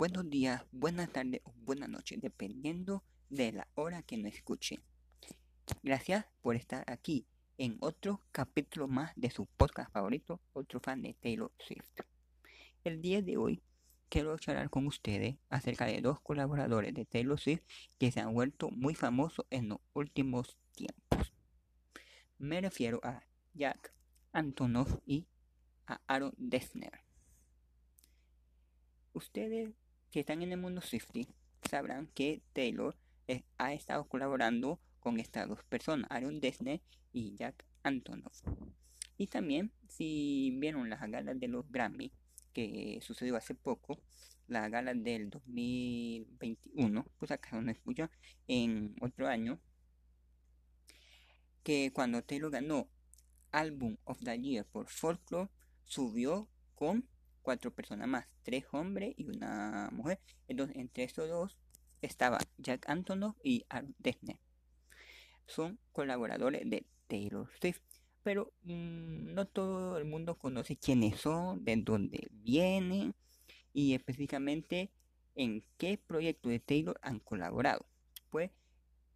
buenos días, buenas tardes o buenas noches, dependiendo de la hora que nos escuchen. Gracias por estar aquí en otro capítulo más de su podcast favorito, otro fan de Taylor Swift. El día de hoy quiero charlar con ustedes acerca de dos colaboradores de Taylor Swift que se han vuelto muy famosos en los últimos tiempos. Me refiero a Jack Antonoff y a Aaron Dessner. Ustedes que están en el mundo Swifty sabrán que Taylor ha estado colaborando con estas dos personas, Aaron Dessner y Jack Antonoff. Y también, si vieron las galas de los Grammy, que sucedió hace poco, la gala del 2021, pues acá no escucha, en otro año, que cuando Taylor ganó Album of the Year por Folklore, subió con cuatro personas más, tres hombres y una mujer. Entonces, entre estos dos estaba Jack Antonoff y Aaron Dessner. Son colaboradores de Taylor Swift, pero mmm, no todo el mundo conoce quiénes son, de dónde vienen y específicamente en qué proyecto de Taylor han colaborado. Pues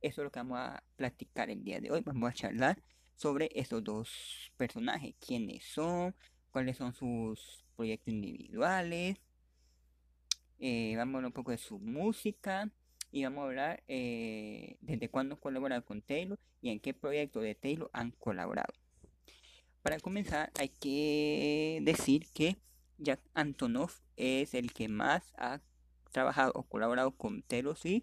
eso es lo que vamos a platicar el día de hoy. Vamos a charlar sobre esos dos personajes, quiénes son, cuáles son sus proyectos individuales. Eh, vamos a hablar un poco de su música y vamos a hablar eh, desde cuándo colaboran con Taylor y en qué proyecto de Taylor han colaborado. Para comenzar hay que decir que Jack Antonoff es el que más ha trabajado o colaborado con Taylor y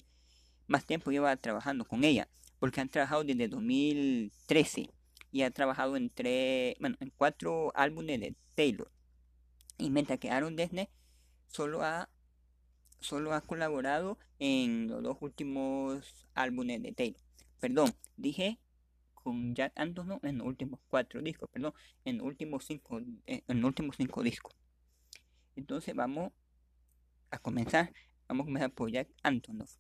más tiempo lleva trabajando con ella, porque han trabajado desde 2013 y ha trabajado en, tres, bueno, en cuatro álbumes de Taylor. Y mientras que Aaron Dessner solo ha, solo ha colaborado en los dos últimos álbumes de Taylor. Perdón, dije con Jack Antonoff en los últimos cuatro discos, perdón, en los últimos cinco, eh, en los últimos cinco discos. Entonces vamos a comenzar. Vamos a comenzar por Jack Antonoff.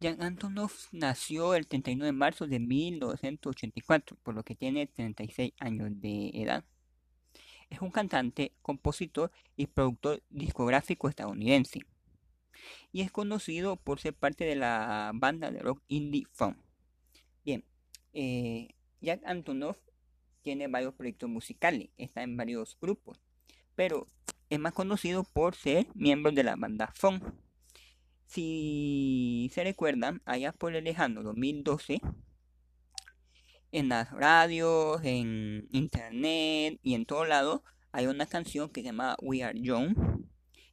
Jack Antonoff nació el 31 de marzo de 1984, por lo que tiene 36 años de edad. Es un cantante, compositor y productor discográfico estadounidense. Y es conocido por ser parte de la banda de rock indie Fun. Bien, eh, Jack Antonoff tiene varios proyectos musicales, está en varios grupos, pero es más conocido por ser miembro de la banda Fun. Si se recuerdan, allá por el lejano 2012, en las radios, en internet y en todo lado, hay una canción que se llama We Are Young,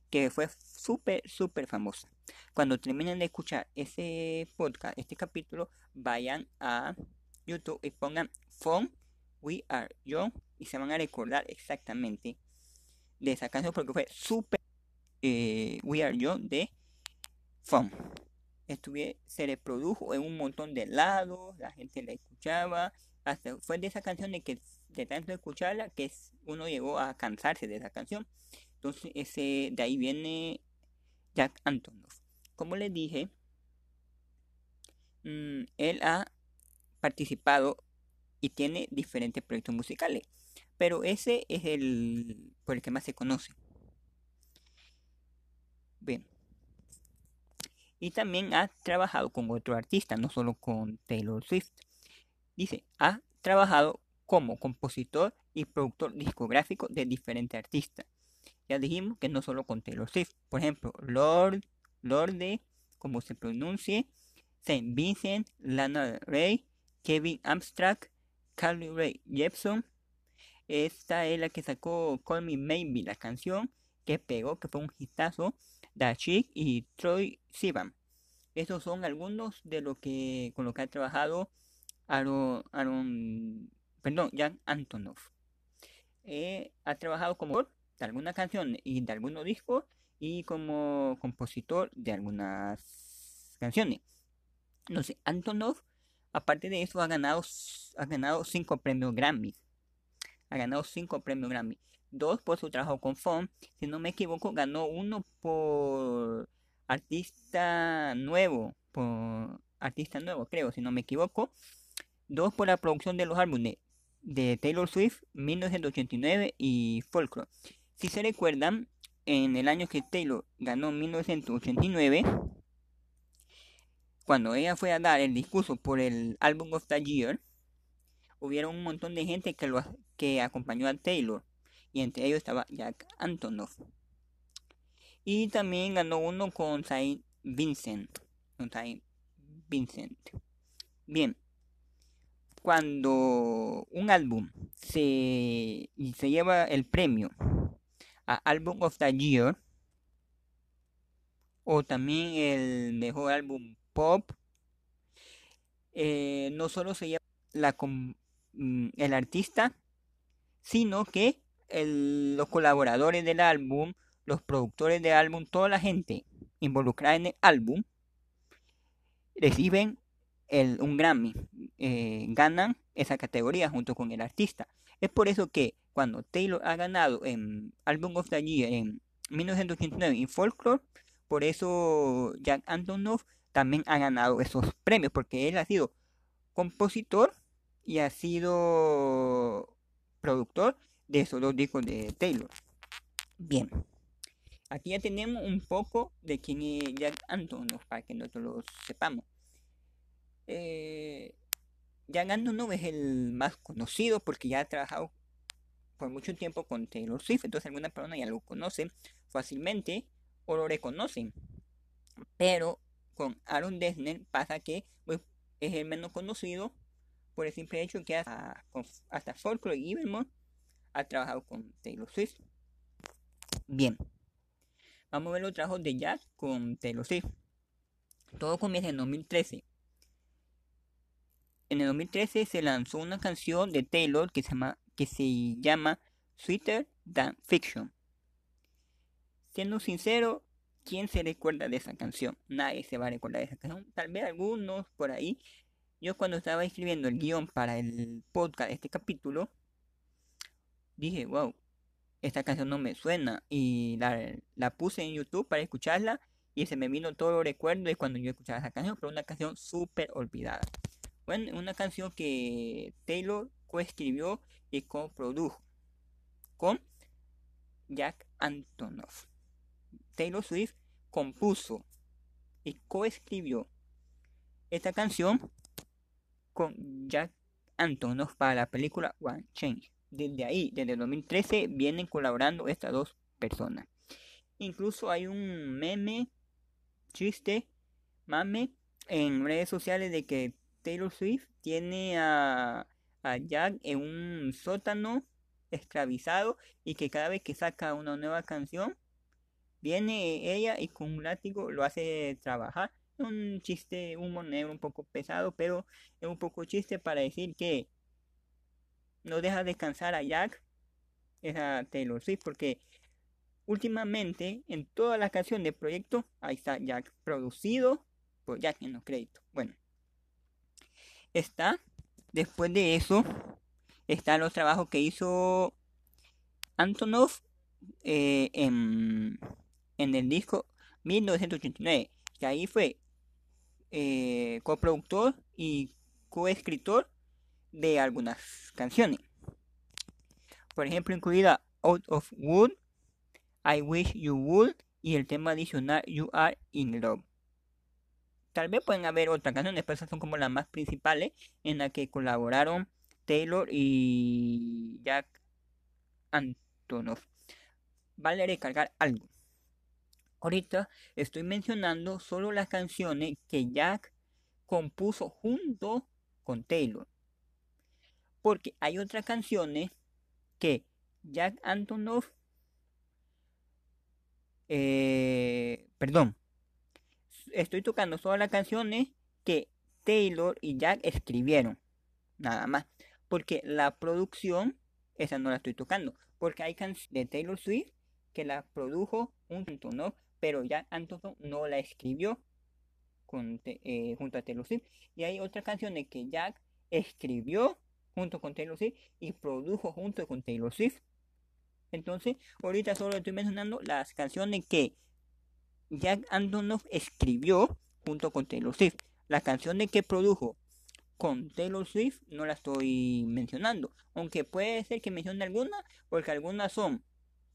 que fue súper, súper famosa. Cuando terminen de escuchar ese podcast, este capítulo, vayan a YouTube y pongan Phone We Are Young y se van a recordar exactamente de esa canción porque fue súper eh, We Are Young de Phone. Estuve, se reprodujo en un montón de lados, la gente la escuchaba, hasta fue de esa canción de que de tanto escucharla que uno llegó a cansarse de esa canción. Entonces ese de ahí viene Jack Antonoff. Como les dije, mmm, él ha participado y tiene diferentes proyectos musicales, pero ese es el por el que más se conoce. Bien. Y también ha trabajado con otro artista, no solo con Taylor Swift. Dice, ha trabajado como compositor y productor discográfico de diferentes artistas. Ya dijimos que no solo con Taylor Swift. Por ejemplo, Lord, Lorde, como se pronuncie, Saint Vincent, Lana Ray, Kevin Abstract, Carly Ray Jepson. Esta es la que sacó Call Me Maybe, la canción que pegó, que fue un hitazo. Da Chick y Troy Sivan. Estos son algunos de lo que con lo que ha trabajado Aaron, perdón, Jan Antonoff. Eh, ha trabajado como de alguna canción y de algunos discos y como compositor de algunas canciones. Sé, Antonov, aparte de eso, ha ganado, ha ganado cinco premios Grammy. Ha ganado cinco premios Grammy. Dos por su trabajo con Fon. Si no me equivoco, ganó uno por artista nuevo. Por artista nuevo, creo, si no me equivoco. Dos por la producción de los álbumes de Taylor Swift 1989 y Folklore. Si se recuerdan, en el año que Taylor ganó 1989, cuando ella fue a dar el discurso por el Album of the Year, hubieron un montón de gente que, lo, que acompañó a Taylor. Y entre ellos estaba Jack Antonoff. Y también ganó uno con Saint Vincent. Con Vincent. Bien. Cuando un álbum se, se lleva el premio a Album of the Year, o también el mejor álbum pop, eh, no solo se lleva la, mm, el artista, sino que los colaboradores del álbum, los productores del álbum, toda la gente involucrada en el álbum, reciben un Grammy, eh, ganan esa categoría junto con el artista. Es por eso que cuando Taylor ha ganado en Album of the Year en 1989 en Folklore, por eso Jack Antonoff también ha ganado esos premios, porque él ha sido compositor y ha sido productor de esos dos discos de Taylor. Bien, aquí ya tenemos un poco de quién es Jack Antonoff para que nosotros lo sepamos. Eh, Jack Antonoff es el más conocido porque ya ha trabajado por mucho tiempo con Taylor Swift, entonces algunas personas ya lo conocen fácilmente o lo reconocen. Pero con Aaron Dessner pasa que pues, es el menos conocido por el simple hecho que hasta, hasta Folklore y Evermore ha trabajado con Taylor Swift. Bien, vamos a ver los trabajos de Jack con Taylor Swift. Todo comienza en 2013. En el 2013 se lanzó una canción de Taylor que se llama, que se llama Sweeter Than Fiction. Siendo sincero, ¿quién se recuerda de esa canción? Nadie se va a recordar de esa canción. Tal vez algunos por ahí. Yo cuando estaba escribiendo el guion para el podcast, este capítulo, dije, wow, esta canción no me suena. Y la, puse en YouTube para escucharla y se me vino todo el recuerdo de cuando yo escuchaba esa canción, pero una canción súper olvidada. Bueno, una canción que Taylor coescribió y coprodujo con Jack Antonoff. Taylor Swift compuso y coescribió esta canción con Jack Antonoff para la película One Change. Desde ahí, desde 2013, vienen colaborando estas dos personas. Incluso hay un meme, chiste, mame en redes sociales de que Taylor Swift tiene a, a Jack en un sótano esclavizado y que cada vez que saca una nueva canción Viene ella y con un látigo lo hace trabajar. Un chiste, un monero un poco pesado, pero es un poco chiste para decir que no deja descansar a Jack, esa Taylor Swift, porque últimamente en todas las canciones del proyecto, ahí está Jack, producido por Jack en los créditos. Bueno, está, después de eso, están los trabajos que hizo Antonov eh, en en el disco 1989, que ahí fue eh, coproductor y coescritor de algunas canciones. Por ejemplo, incluida Out of Wood, I Wish You Would y el tema adicional You Are in Love. Tal vez pueden haber otras canciones, pero esas son como las más principales en las que colaboraron Taylor y Jack Antonoff. Vale recargar algo. Ahorita estoy mencionando solo las canciones que Jack compuso junto con Taylor. Porque hay otras canciones que Jack Antonoff, eh, perdón, estoy tocando solo las canciones que Taylor y Jack escribieron. Nada más. Porque la producción, esa no la estoy tocando. Porque hay canciones de Taylor Swift que la produjo un ¿no? pero Jack Antonoff no la escribió eh, junto a Taylor Swift. Y hay otras canciones que Jack escribió junto con Taylor Swift y produjo junto con Taylor Swift. Entonces, ahorita solo estoy mencionando las canciones que Jack Antonoff escribió junto con Taylor Swift. Las canciones que produjo con Taylor Swift no las estoy mencionando. Aunque puede ser que mencione algunas, porque algunas son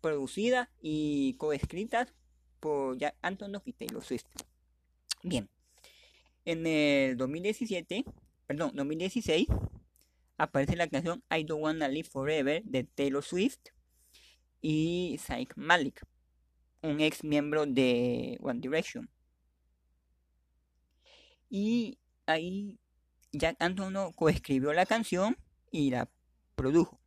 producidas y coescritas por Jack Antonoff y Taylor Swift. Bien, en el 2017, perdón, 2016, aparece la canción I Don't Wanna Live Forever de Taylor Swift y Zayn Malik, un ex miembro de One Direction. Y ahí Jack Antonoff coescribió la canción y la produjo.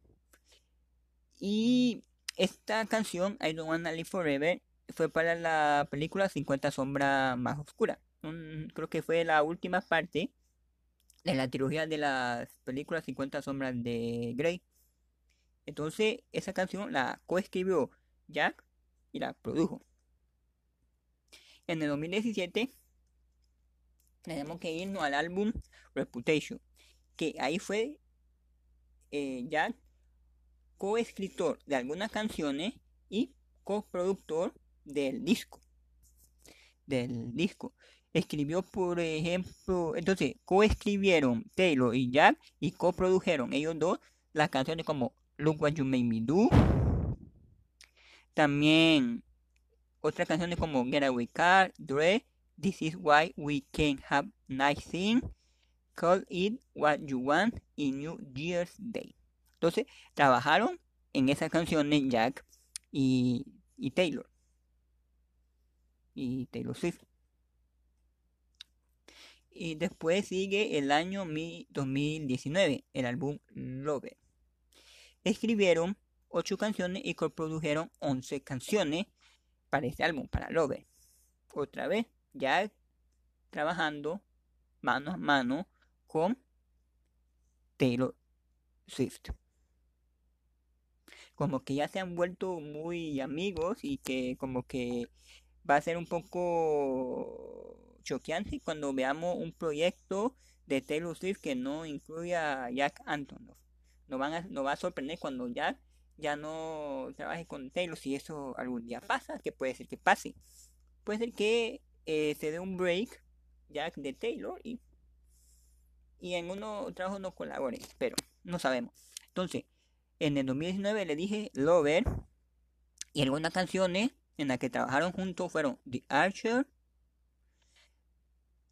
Y esta canción, I Don't Wanna Live Forever, fue para la película 50 sombras más oscura. creo que fue la última parte de la trilogía de las películas 50 sombras de Grey. Entonces, esa canción la coescribió Jack y la produjo. En el 2017 tenemos que irnos al álbum Reputation, que ahí fue eh, Jack coescritor de algunas canciones y coproductor del disco. Del disco. Escribió, por ejemplo, entonces, coescribieron Taylor y Jack y coprodujeron ellos dos las canciones como Look What You Made Me Do. También otras canciones como Get Away Car, Dre, This Is Why We Can Have Nice Things, Call It What You Want y New Year's Day. Entonces, trabajaron en esas canciones Jack y, y Taylor y Taylor Swift. Y después sigue el año 2019, el álbum Love. Escribieron 8 canciones y coprodujeron 11 canciones para este álbum, para Love. Otra vez, ya trabajando mano a mano con Taylor Swift. Como que ya se han vuelto muy amigos y que como que va a ser un poco choqueante cuando veamos un proyecto de Taylor Swift que no incluya a Jack Antonoff. Nos, van a, nos va a sorprender cuando Jack ya no trabaje con Taylor, si eso algún día pasa, que puede ser que pase. Puede ser que eh, se dé un break Jack de Taylor y, y en uno trabajo no colabore, pero no sabemos. Entonces, en el 2019 le dije Lover y algunas canciones en la que trabajaron juntos fueron The Archer,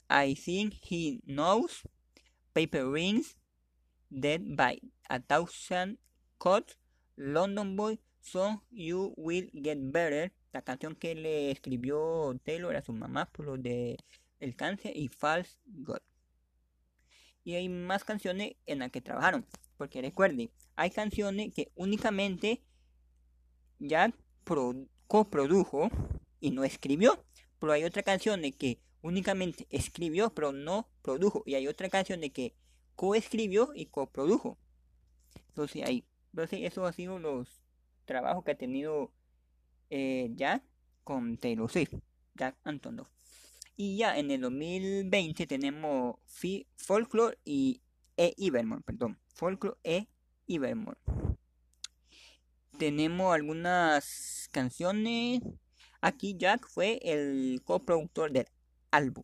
I Think He Knows, Paper Rings, Dead by a Thousand Cuts, London Boy, So You Will Get Better, la canción que le escribió Taylor a su mamá por lo de el cáncer y False God. Y hay más canciones en las que trabajaron, porque recuerden, hay canciones que únicamente ya coprodujo y no escribió. Pero hay otra canción de que únicamente escribió pero no produjo. Y hay otra canción de que coescribió y coprodujo. Entonces ahí. Entonces eso ha sido los trabajos que ha tenido eh, Jack con Taylor Swift. Jack Antonoff. Y ya en el 2020 tenemos Folklore y E. Evermore, perdón. Folklore E. Evermore tenemos algunas canciones. Aquí Jack fue el coproductor del álbum.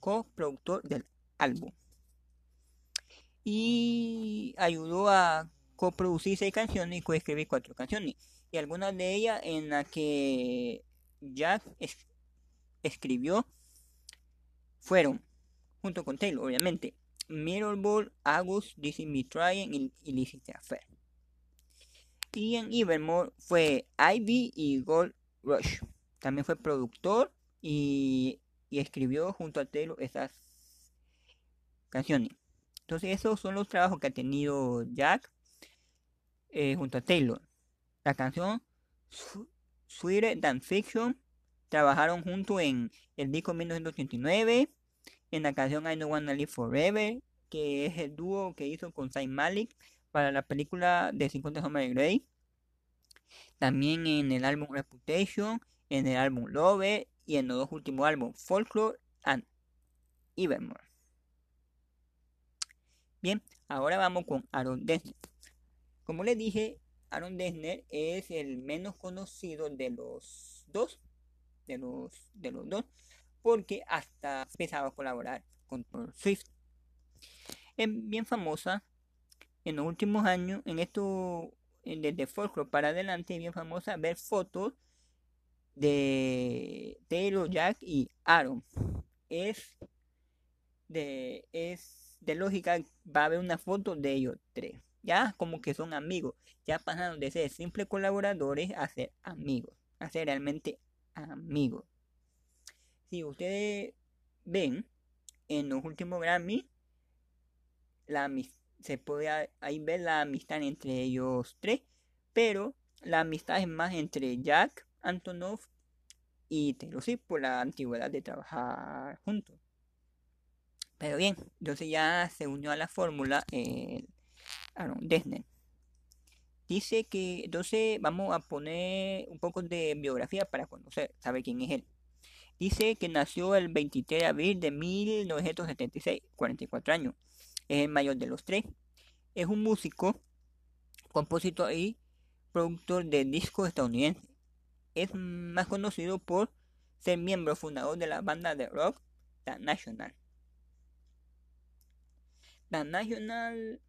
Coproductor del álbum. Y ayudó a coproducir seis canciones y coescribir cuatro canciones. Y algunas de ellas en las que Jack escribió fueron, junto con Taylor, obviamente, Mirrorball, August, This Is Me Trying y Illicit Affair. Y en Evermore fue Ivy y Gold Rush. También fue productor y, escribió junto a Taylor esas canciones. Entonces esos son los trabajos que ha tenido Jack eh, junto a Taylor. La canción Sweeter Than Fiction trabajaron junto en el disco 1989, en la canción I Don't Wanna Live Forever, que es el dúo que hizo con Zayn Malik para la película de 50 sombras de Grey. También en el álbum Reputation, en el álbum Love y en los dos últimos álbumes Folklore and Evermore. Bien, ahora vamos con Aaron Dessner. Como les dije, Aaron Dessner es el menos conocido de los dos, de los, de los dos, porque hasta empezaba a colaborar con Swift. Es bien famosa en los últimos años, en estos eh, desde Folklore para adelante es bien famosa ver fotos de Taylor, Jack y Aaron. Es de, es de lógica, va a haber una foto de ellos tres. Ya como que son amigos. Ya pasaron de ser simples colaboradores a ser amigos. A ser realmente amigos. Si ustedes ven en los últimos Grammy, la, se puede ahí ver la amistad entre ellos tres. Pero la amistad es más entre Jack Antonov y Taylor Swift por la antigüedad de trabajar juntos. Pero bien, entonces ya se unió a la fórmula el Aaron. Dice que, entonces vamos a poner un poco de biografía para conocer, saber quién es él. Dice que nació el 23 de abril de 1976, 44 años. Es el mayor de los tres. Es un músico, compositor y productor de discos estadounidense. Es más conocido por ser miembro fundador de la banda de rock The National. The National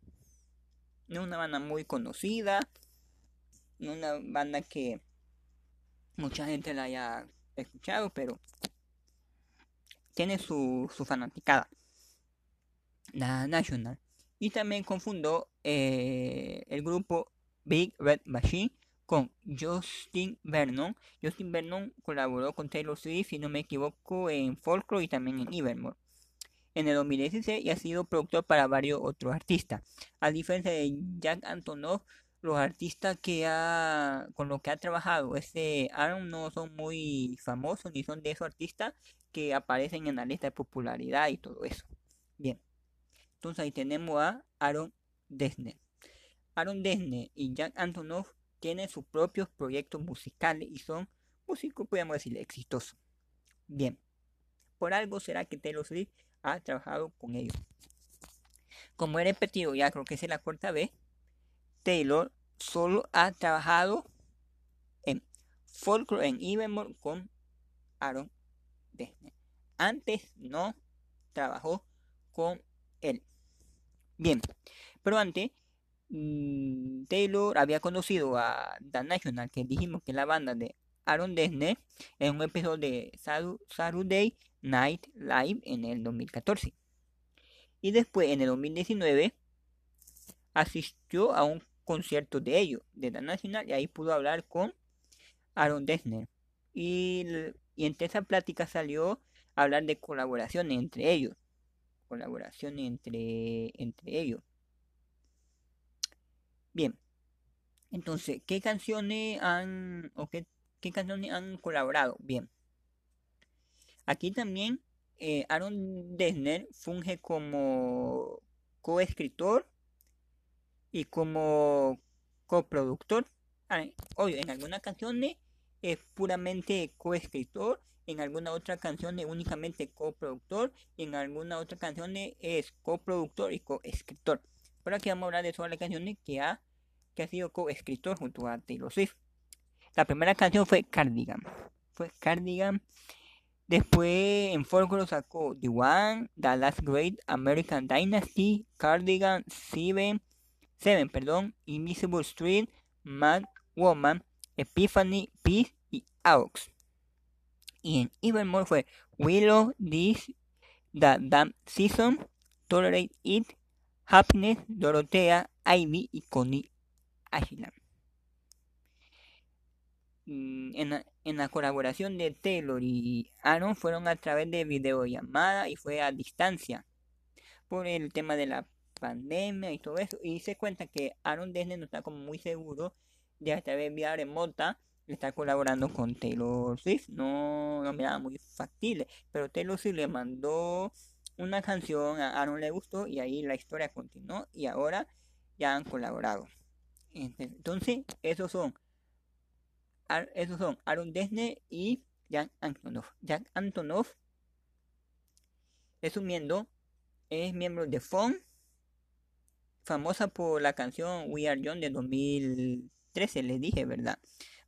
es una banda muy conocida, una banda que mucha gente la haya escuchado, pero tiene su, su fanaticada. La National. Y también confundó eh, el grupo Big Red Machine con Justin Vernon. Justin Vernon colaboró con Taylor Swift, si no me equivoco, en Folklore y también en Evermore en el 2016 y ha sido productor para varios otros artistas. A diferencia de Jack Antonoff, los artistas que ha, con los que ha trabajado este Aaron no son muy famosos ni son de esos artistas que aparecen en la lista de popularidad y todo eso. Bien, entonces ahí tenemos a Aaron Desner. Aaron Desner y Jack Antonoff tienen sus propios proyectos musicales y son músicos, podríamos decir, exitosos. Bien, por algo será que Taylor Swift ha trabajado con ellos. Como he repetido, ya creo que es la cuarta vez, Taylor solo ha trabajado en Folklore en Evermore con Aaron Dessner. Antes no trabajó con él. Bien, pero antes Taylor había conocido a The National, que dijimos que es la banda de Aaron Dessner, en un episodio de Saturday Night Live en el 2014. Y después, en el 2019, asistió a un concierto de ellos, de la Nacional, y ahí pudo hablar con Aaron Dessner. Y, entre esa plática salió hablar de colaboración entre ellos. Colaboración entre, entre ellos. Bien. Entonces, ¿qué canciones han o qué, qué canciones han colaborado? Bien. Aquí también eh, Aaron Dessner funge como coescritor y como coproductor. Ah, Oye, en algunas canciones es puramente coescritor, en alguna otra canción es únicamente coproductor, y en alguna otra canción es coproductor y coescritor. Pero aquí vamos a hablar de todas las canciones que ha, que ha sido coescritor junto a Taylor Swift. La primera canción fue Cardigan. Fue Cardigan Después en Folklore sacó The One, The Last Great American Dynasty, Cardigan, Seven, Seven perdón, Invisible Street, Mad Woman, Epiphany, Peace y Aux. Y en Evermore fue Willow, This, The Damn Season, Tolerate It, Happiness, Dorothea, Ivy y Connie Island. Mm, en la, colaboración de Taylor y Aaron fueron a través de videollamada y fue a distancia por el tema de la pandemia y todo eso. Y se cuenta que Aaron Disney no está como muy seguro de a través de vía remota estar colaborando con Taylor Swift. No, no me da muy factible. Pero Taylor Swift le mandó una canción, a Aaron le gustó y ahí la historia continuó y ahora ya han colaborado. Entonces, esos son esos son Aaron Desne y Jack Antonoff. Jack Antonoff es un miembro, es miembro de FON, famosa por la canción We Are Young de 2013, les dije, ¿verdad?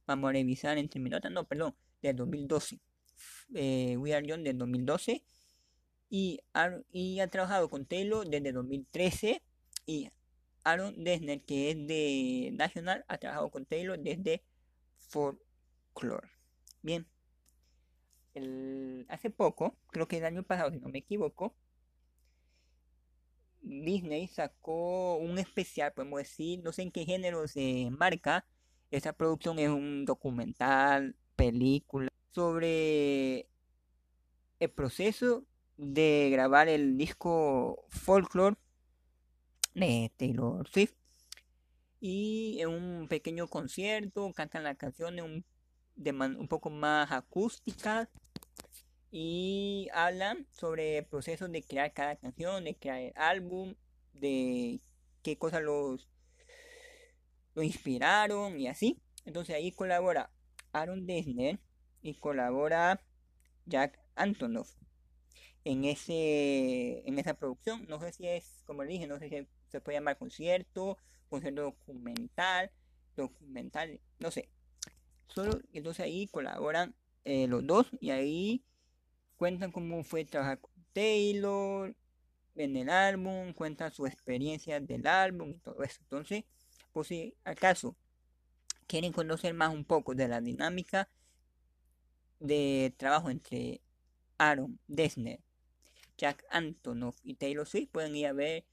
Vamos a revisar entre mi nota, no, perdón, del 2012. Eh, We Are Young del 2012. Y ha, y ha trabajado con Taylor desde 2013 y Aaron Dessner, que es de National, ha trabajado con Taylor desde Folklore. Bien. hace poco, creo que el año pasado, si no me equivoco, Disney sacó un especial, podemos decir, no sé en qué género se marca. Esa producción es un documental, película, sobre el proceso de grabar el disco Folklore de Taylor Swift. Y en un pequeño concierto cantan las canciones un, un poco más acústicas y hablan sobre el proceso de crear cada canción, de crear el álbum, de qué cosas los lo inspiraron y así. Entonces ahí colabora Aaron Dessner y colabora Jack Antonoff en ese en esa producción. No sé si es, como le dije, no sé si se puede llamar concierto, concierto documental, documental, no sé. Solo entonces ahí colaboran eh, los dos y ahí cuentan cómo fue trabajar con Taylor en el álbum, cuentan su experiencia del álbum y todo eso. Entonces, por si acaso quieren conocer más un poco de la dinámica de trabajo entre Aaron Dessner, Jack Antonoff y Taylor Swift, pueden ir a ver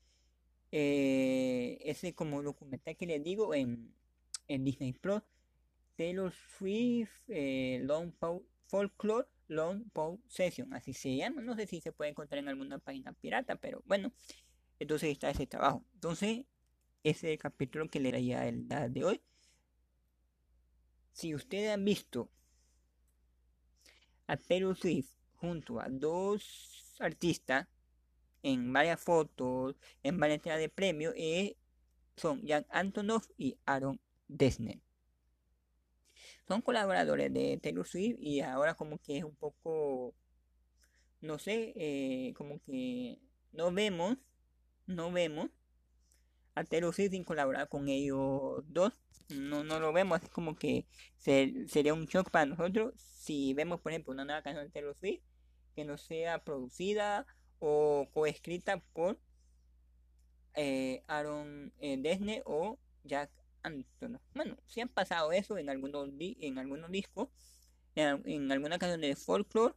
eh, ese como documental que les digo en, Disney Plus. Taylor Swift, eh, Long Folklore, Long Paul Session, así se llama. No sé si se puede encontrar en alguna página pirata, pero bueno, entonces está ese trabajo. Entonces, ese capítulo que le daría el día de hoy. Si ustedes han visto a Taylor Swift junto a dos artistas en varias fotos, en varias entregas de premios, eh, son Jan Antonoff y Aaron Dessner. Son colaboradores de Taylor Swift y ahora como que es un poco, no sé, eh, como que no vemos, no vemos a Taylor Swift sin colaborar con ellos dos. No, no lo vemos, es como que sería un shock para nosotros si vemos, por ejemplo, una nueva canción de Taylor Swift que no sea producida o coescrita por eh, Aaron eh, o Jack Antonoff. Bueno, si han pasado eso en algunos, en algunos discos, en, alguna canción de folklore,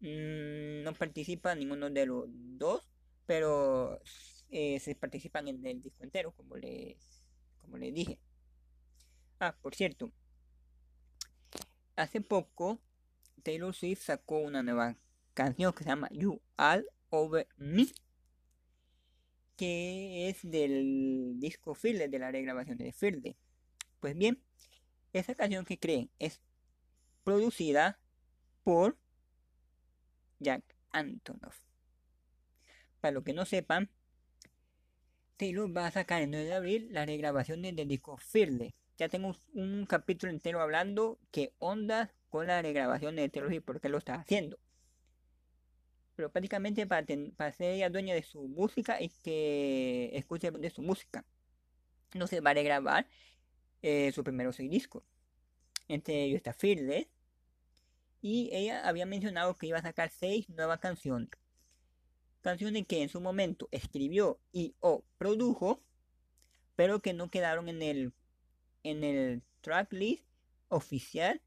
mm, no participa ninguno de los dos, pero eh, se participan en el disco entero, como les, como les dije. Ah, por cierto, hace poco Taylor Swift sacó una nueva canción que se llama You All Over Me, que es del disco Field, de la regrabación de Field. Pues bien, esa canción que creen es producida por Jack Antonoff. Para los que no sepan, Taylor va a sacar en 9 de abril la regrabación del disco Field. Ya tengo un capítulo entero hablando que ondas con la regrabación de Taylor Swift, porque lo está haciendo pero prácticamente para, para ser ella dueña de su música y que escuche de su música. No se va a grabar eh, su primero seis discos. Entre ellos está Fearless. Y ella había mencionado que iba a sacar seis nuevas canciones. Canciones que en su momento escribió y o produjo, pero que no quedaron en el, en el tracklist oficial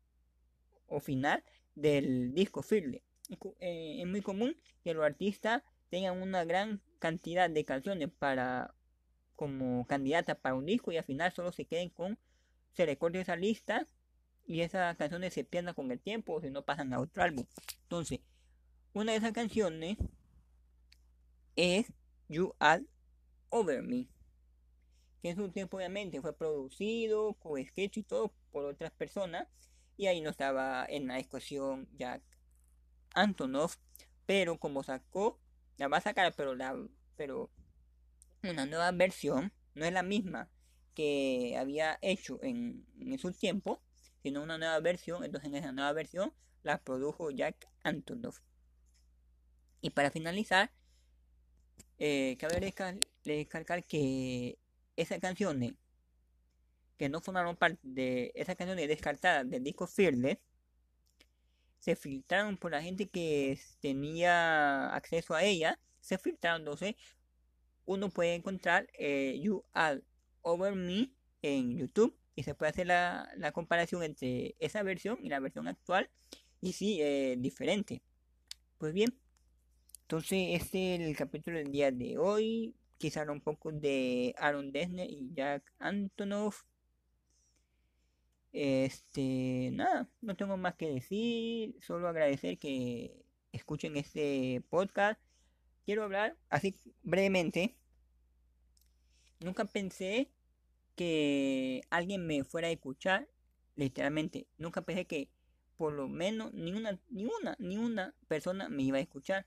o final del disco Fearless. Eh, es muy común que los artistas tengan una gran cantidad de canciones para como candidata para un disco y al final solo se queden con se recorte esa lista y esas canciones se pierdan con el tiempo o si no pasan a otro álbum. Entonces, una de esas canciones es You All Over Me, que en su tiempo obviamente fue producido, coescrito y todo por otras personas y ahí no estaba en la discusión Jack Antonov, pero como sacó, la va a sacar, pero la, pero una nueva versión no es la misma que había hecho en, en su tiempo, sino una nueva versión. Entonces en esa nueva versión la produjo Jack Antonov. Y para finalizar, eh, cabe recalcar que esas canciones que no formaron parte de esas canciones descartadas del disco Fearless se filtraron por la gente que tenía acceso a ella, se filtraron, entonces uno puede encontrar eh, You All Over Me en YouTube y se puede hacer la, comparación entre esa versión y la versión actual y sí, eh, diferente. Pues bien, entonces este es el capítulo del día de hoy. Quizá un poco de Aaron Dessner y Jack Antonoff. Este, nada, no tengo más que decir, solo agradecer que escuchen este podcast. Quiero hablar así brevemente. Nunca pensé que alguien me fuera a escuchar, literalmente. Nunca pensé que por lo menos ni una, ni una, ni una persona me iba a escuchar.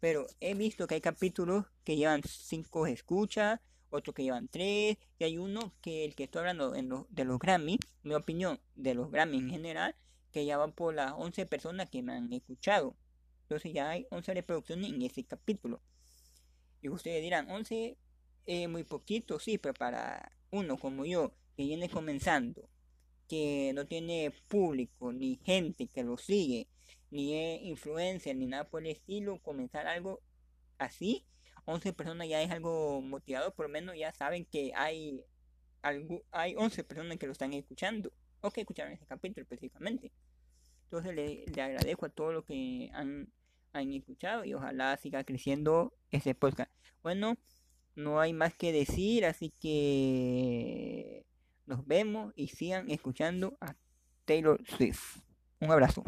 Pero he visto que hay capítulos que llevan cinco escuchas, otros que llevan tres, y hay uno que el que estoy hablando en de los Grammy, mi opinión de los Grammy en general, que ya van por las 11 personas que me han escuchado. Entonces ya hay 11 reproducciones en ese capítulo. Y ustedes dirán, 11 es muy poquito, sí, pero para uno como yo, que viene comenzando, que no tiene público, ni gente que lo sigue, ni es influencer, ni nada por el estilo, comenzar algo así, 11 personas ya es algo motivado, por lo menos ya saben que hay, hay 11 personas que lo están escuchando, o que escucharon ese capítulo específicamente. Entonces le, le agradezco a todos los que han, han escuchado y ojalá siga creciendo ese podcast. Bueno, no hay más que decir, así que nos vemos y sigan escuchando a Taylor Swift. Un abrazo.